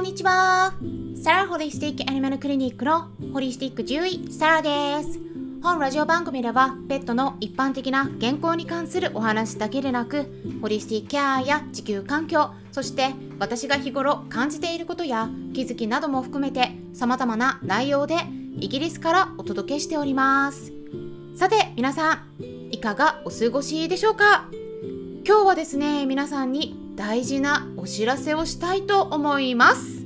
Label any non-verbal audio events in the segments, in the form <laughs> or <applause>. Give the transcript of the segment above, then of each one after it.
んにちは。サラホリスティックアニマルクリニックのホリスティック獣医サラです。本ラジオ番組ではペットの一般的な健康に関するお話だけでなくホリスティックケアや地球環境そして私が日頃感じていることや気づきなども含めて様々な内容でイギリスからお届けしておりますさて皆さんいかがお過ごしでしょうか？今日はですね皆さんに大事なお知らせをしたいと思います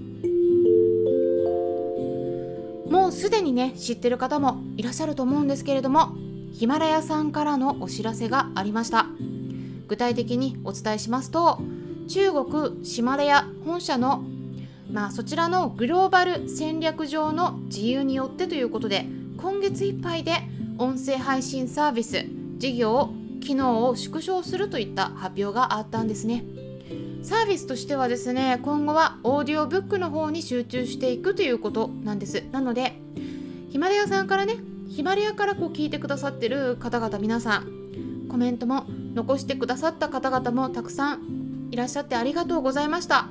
もうすでにね知ってる方もいらっしゃると思うんですけれどもヒマラヤさんからのお知らせがありました具体的にお伝えしますと中国シマラヤ本社のまあそちらのグローバル戦略上の自由によってということで今月いっぱいで音声配信サービス事業機能を縮小するといった発表があったんですね。サービスとしてはですね今後はオーディオブックの方に集中していくということなんです。なのでヒマラヤさんからねヒマラヤからこう聞いてくださってる方々皆さんコメントも残してくださった方々もたくさんいらっしゃってありがとうございました。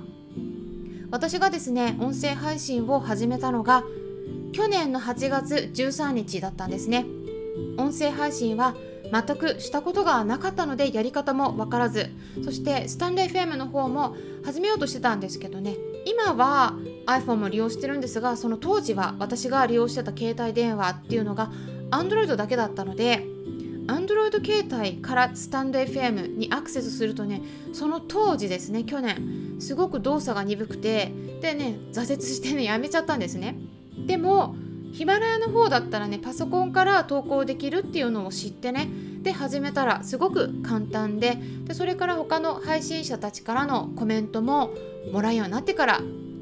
私がですね音声配信を始めたのが去年の8月13日だったんですね。音声配信は全くしたことがなかったのでやり方も分からず。そしてスタンレー FM の方も始めようとしてたんですけどね。今は iPhone も利用してるんですがその当時は私が利用してた携帯電話っていうのが Android だけだったので Android 携帯からスタンド FM にアクセスするとねその当時ですね去年すごく動作が鈍くてでね挫折してねやめちゃったんですね。でもヒマラヤの方だったらねパソコンから投稿できるっていうのを知ってね。で始めたらすごく簡単ででそれから他の配信者たちからのコメントももらうようになってから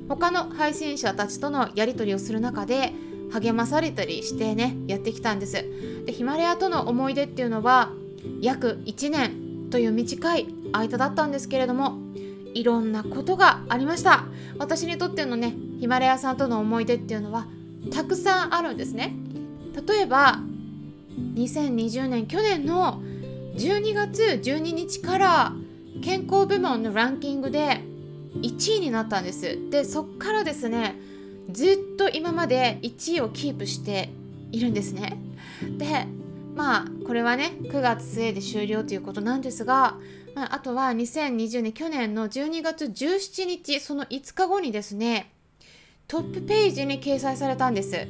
他の配信者たちとのやり取りをする中で励まされたりしてねやってきたんです。でヒマラヤとの思い出っていうのは約1年という短い間だったんですけれどもいろんなことがありました。私にとってのねヒマラヤさんとの思い出っていうのはたくさんあるんですね。例えば2020年去年の12月12日から健康部門のランキングで1位になったんです。でそっからですねずっと今まで1位をキープしているんですね。でまあこれはね9月末で終了ということなんですが、あ、あとは2020年去年の12月17日その5日後にですねトップページに掲載されたんです。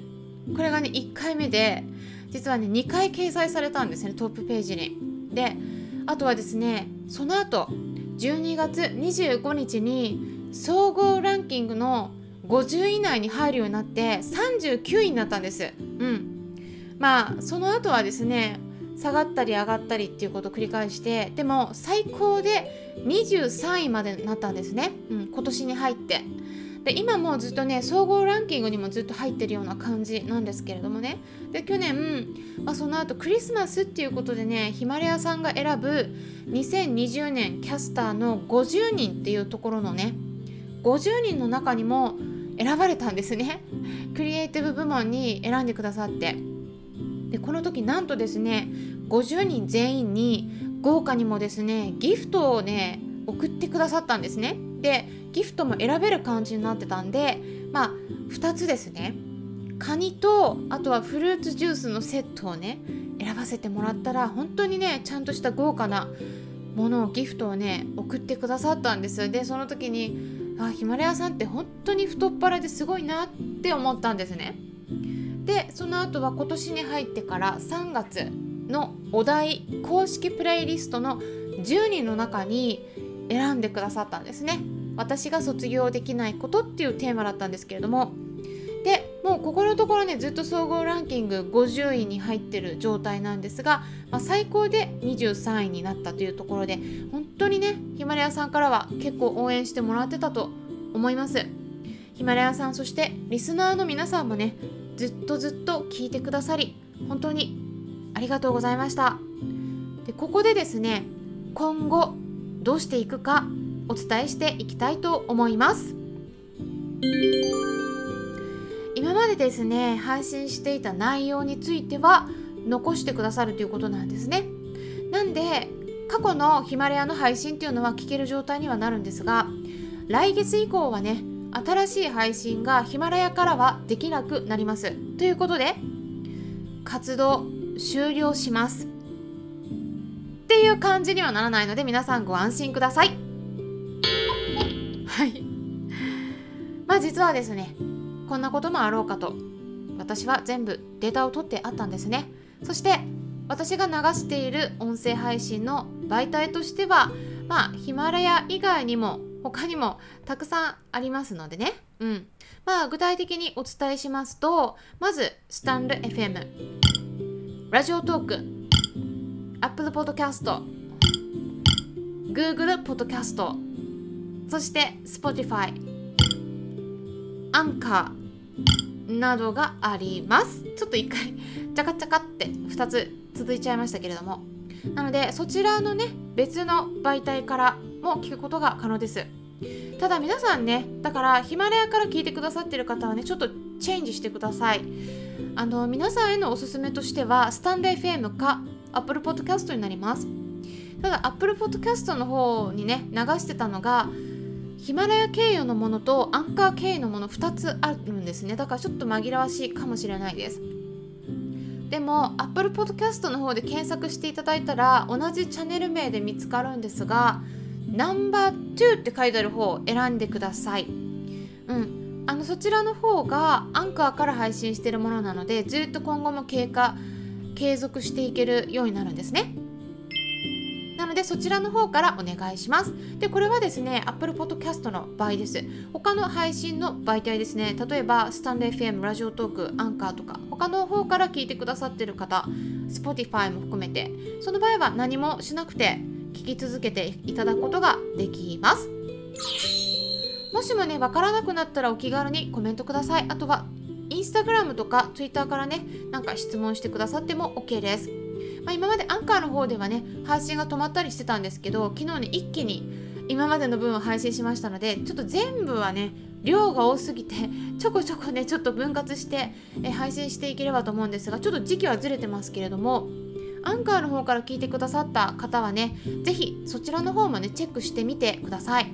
これがね1回目で実はね2回掲載されたんですねトップページに。であとはですねその後12月25日に総合ランキングの50位以内に入るようになって39位になったんです。うん。まあその後はですね下がったり上がったりっていうことを繰り返してでも最高で23位までになったんですね、うん、今年に入って。で今もずっとね総合ランキングにもずっと入ってるような感じなんですけれどもね。で去年、まあ、その後クリスマスっていうことでねヒマラヤさんが選ぶ2020年キャスターの50人っていうところのね50人の中にも選ばれたんですね。<laughs> クリエイティブ部門に選んでくださって。でこの時なんとですね50人全員に豪華にもですねギフトをね送ってくださったんですね。でギフトも選べる感じになってたんでまあ2つですね。カニとあとはフルーツジュースのセットをね選ばせてもらったら本当にねちゃんとした豪華なものをギフトをね送ってくださったんですでその時にあヒマラヤさんって本当に太っ腹ですごいなって思ったんですね。でその後は今年に入ってから3月のお題公式プレイリストの10人の中に選んでくださったんですね。私が卒業できないことっていうテーマだったんですけれども。でもうここのところねずっと総合ランキング50位に入ってる状態なんですが、まあ、最高で23位になったというところで本当にねヒマラヤさんからは結構応援してもらってたと思います。ヒマラヤさんそしてリスナーの皆さんもねずっとずっと聞いてくださり本当にありがとうございました。でここでですね今後どうしていくかお伝えしていきたいと思います。今までですね配信していた内容については残してくださるということなんですね。なんで過去のヒマラヤの配信っていうのは聞ける状態にはなるんですが来月以降はね新しい配信がヒマラヤからはできなくなります。ということで活動終了します。っていう感じにはならないので皆さんご安心ください。はい。まあ実はですねこんなこともあろうかと私は全部データを取ってあったんですね。そして私が流している音声配信の媒体としてはまあヒマラヤ以外にも他にもたくさんありますのでね。うん。まあ具体的にお伝えしますとまずスタンド FM ラジオトーク。Apple Podcast Google Podcast そして Spotify アンカーなどがあります。ちょっと一回チャカチャカって2つ続いちゃいましたけれども。なのでそちらのね別の媒体からも聞くことが可能です。ただ皆さんねだからヒマラヤから聞いてくださってる方はねちょっとチェンジしてください。あの皆さんへのおすすめとしてはスタンド FM か Apple Podcast になります。ただ Apple Podcast の方にね流してたのがヒマラヤ経由のものとアンカー経由のもの2つあるんですね。だからちょっと紛らわしいかもしれないです。でも Apple Podcast の方で検索していただいたら同じチャンネル名で見つかるんですがナンバー2って書いてある方を選んでください。うん。あのそちらの方がアンカーから配信してるものなのでずっと今後も経過継続していけるようになるんですね。なのでそちらの方からお願いします。でこれはですね Apple Podcast の場合です。他の配信の媒体ですね。例えばスタンド FM ラジオトークアンカーとか他の方から聞いてくださってる方 Spotify も含めてその場合は何もしなくて聞き続けていただくことができます。もしもねわからなくなったらお気軽にコメントください。あとはインスタグラムとかツイッターからねなんか質問してくださっても OK です、まあ、今までアンカーの方ではね配信が止まったりしてたんですけど昨日ね一気に今までの分を配信しましたのでちょっと全部はね量が多すぎて <laughs> ちょこちょこねちょっと分割してえ配信していければと思うんですがちょっと時期はずれてますけれどもアンカーの方から聞いてくださった方はね是非そちらの方もねチェックしてみてください。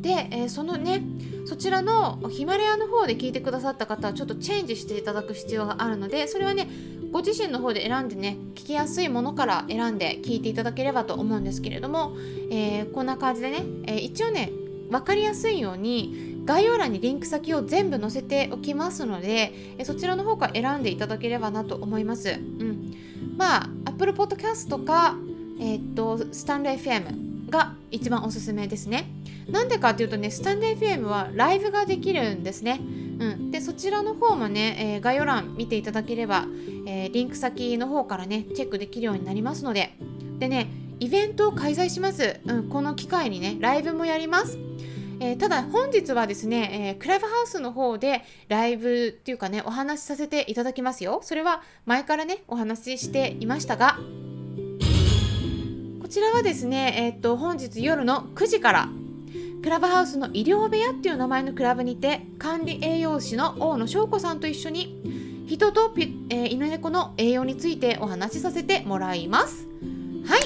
で、えー、そのねそちらのヒマラヤの方で聞いてくださった方はちょっとチェンジしていただく必要があるのでそれはねご自身の方で選んでね聞きやすいものから選んで聞いていただければと思うんですけれども、えー、こんな感じでね、えー、一応ね分かりやすいように概要欄にリンク先を全部載せておきますので、えそちらの方から選んでいただければなと思います。うん、まあ Apple Podcast か、えー、っとスタンド FM が一番おすすめですね。なんでかっていうとねスタンド FM はライブができるんですね。うん、でそちらの方もね、えー、概要欄見ていただければ、えー、リンク先の方からねチェックできるようになりますので。でねイベントを開催します、うん、この機会にねライブもやります。えー、ただ本日はですね、え、クラブハウスの方でライブっていうかねお話しさせていただきますよ。それは前からねお話ししていましたがこちらはですね、えー、っと本日夜の9時からクラブハウスの医療部屋っていう名前のクラブにて管理栄養士の大野翔子さんと一緒に人とピ、えー、犬猫の栄養についてお話しさせてもらいます。はい。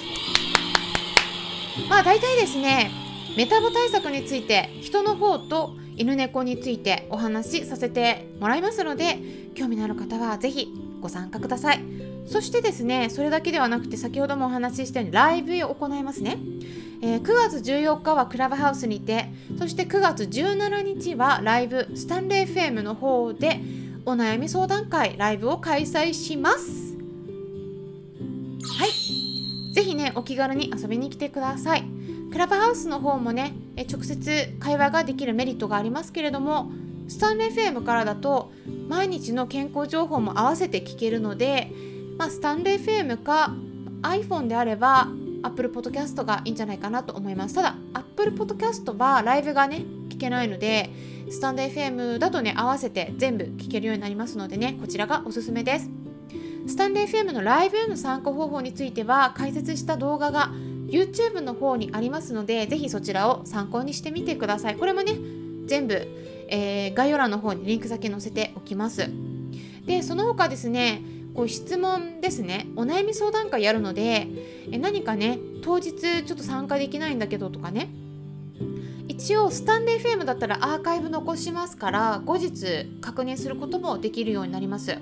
まあ大体ですねメタボ対策について人の方と犬猫についてお話しさせてもらいますので興味のある方は是非ご参加ください。そしてですねそれだけではなくて先ほどもお話ししたようにライブを行いますね、えー、9月14日はクラブハウスにてそして9月17日はライブスタンレー FM の方でお悩み相談会ライブを開催します。はい。是非ねお気軽に遊びに来てください。クラブハウスの方もね直接会話ができるメリットがありますけれどもスタンレー FM からだと毎日の健康情報も合わせて聞けるので、まあ、スタンレー FM か iPhone であれば Apple Podcast がいいんじゃないかなと思います。ただ Apple Podcast はライブがね聞けないのでスタンド FM だとね合わせて全部聞けるようになりますのでねこちらがおすすめです。スタンド FM のライブへの参加方法については解説した動画が YouTube の方にありますのでぜひそちらを参考にしてみてください。これもね全部、えー、概要欄の方にリンク先載せておきます。でその他ですねこう質問ですね。お悩み相談会やるのでえ何かね当日ちょっと参加できないんだけどとかね。一応スタンデー FM だったらアーカイブ残しますから後日確認することもできるようになります。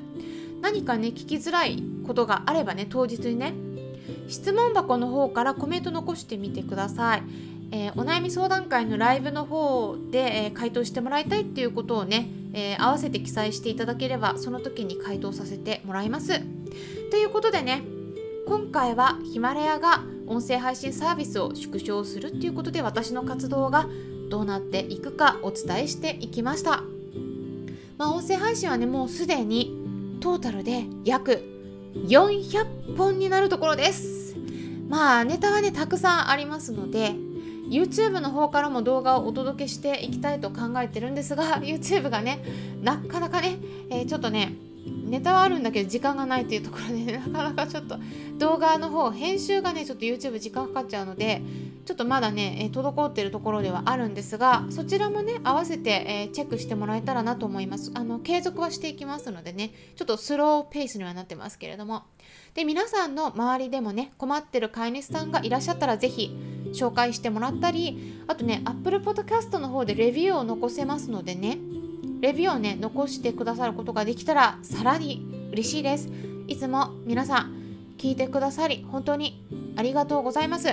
何かね聞きづらいことがあればね当日にね質問箱の方からコメント残してみてください、えー、お悩み相談会のライブの方で、えー、回答してもらいたいっていうことをね、えー、合わせて記載していただければその時に回答させてもらいますということでね今回はヒマラヤが音声配信サービスを縮小するっていうことで私の活動がどうなっていくかお伝えしていきました。まあ、音声配信はねもうすでにトータルで約400本になるところです。まあネタはねたくさんありますので YouTube の方からも動画をお届けしていきたいと考えてるんですが YouTube がねなかなかね、えー、ちょっとねネタはあるんだけど時間がないっていうところで、ね、<laughs> なかなかちょっと動画の方編集がねちょっと YouTube 時間かかっちゃうのでちょっとまだね、え滞ってるところではあるんですがそちらもね合わせて、え、チェックしてもらえたらなと思います。あの継続はしていきますのでねちょっとスローペースにはなってますけれども。で皆さんの周りでもね困ってる飼い主さんがいらっしゃったら是非紹介してもらったりあとね Apple Podcast の方でレビューを残せますのでねレビューをね残してくださることができたらさらに嬉しいです。いつも皆さん聞いてくださり本当にありがとうございます。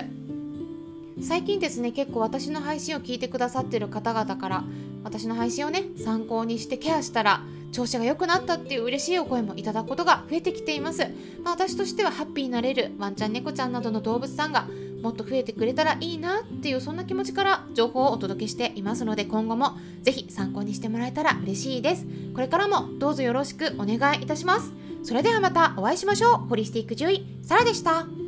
最近ですね結構私の配信を聞いてくださってる方々から私の配信をね参考にしてケアしたら調子が良くなったっていう嬉しいお声もいただくことが増えてきています、まあ、私としてはハッピーになれるワンちゃん猫ちゃんなどの動物さんがもっと増えてくれたらいいなっていうそんな気持ちから情報をお届けしていますので今後もぜひ参考にしてもらえたら嬉しいです。これからもどうぞよろしくお願いいたします。それではまたお会いしましょう。ホリスティック獣医サラでした。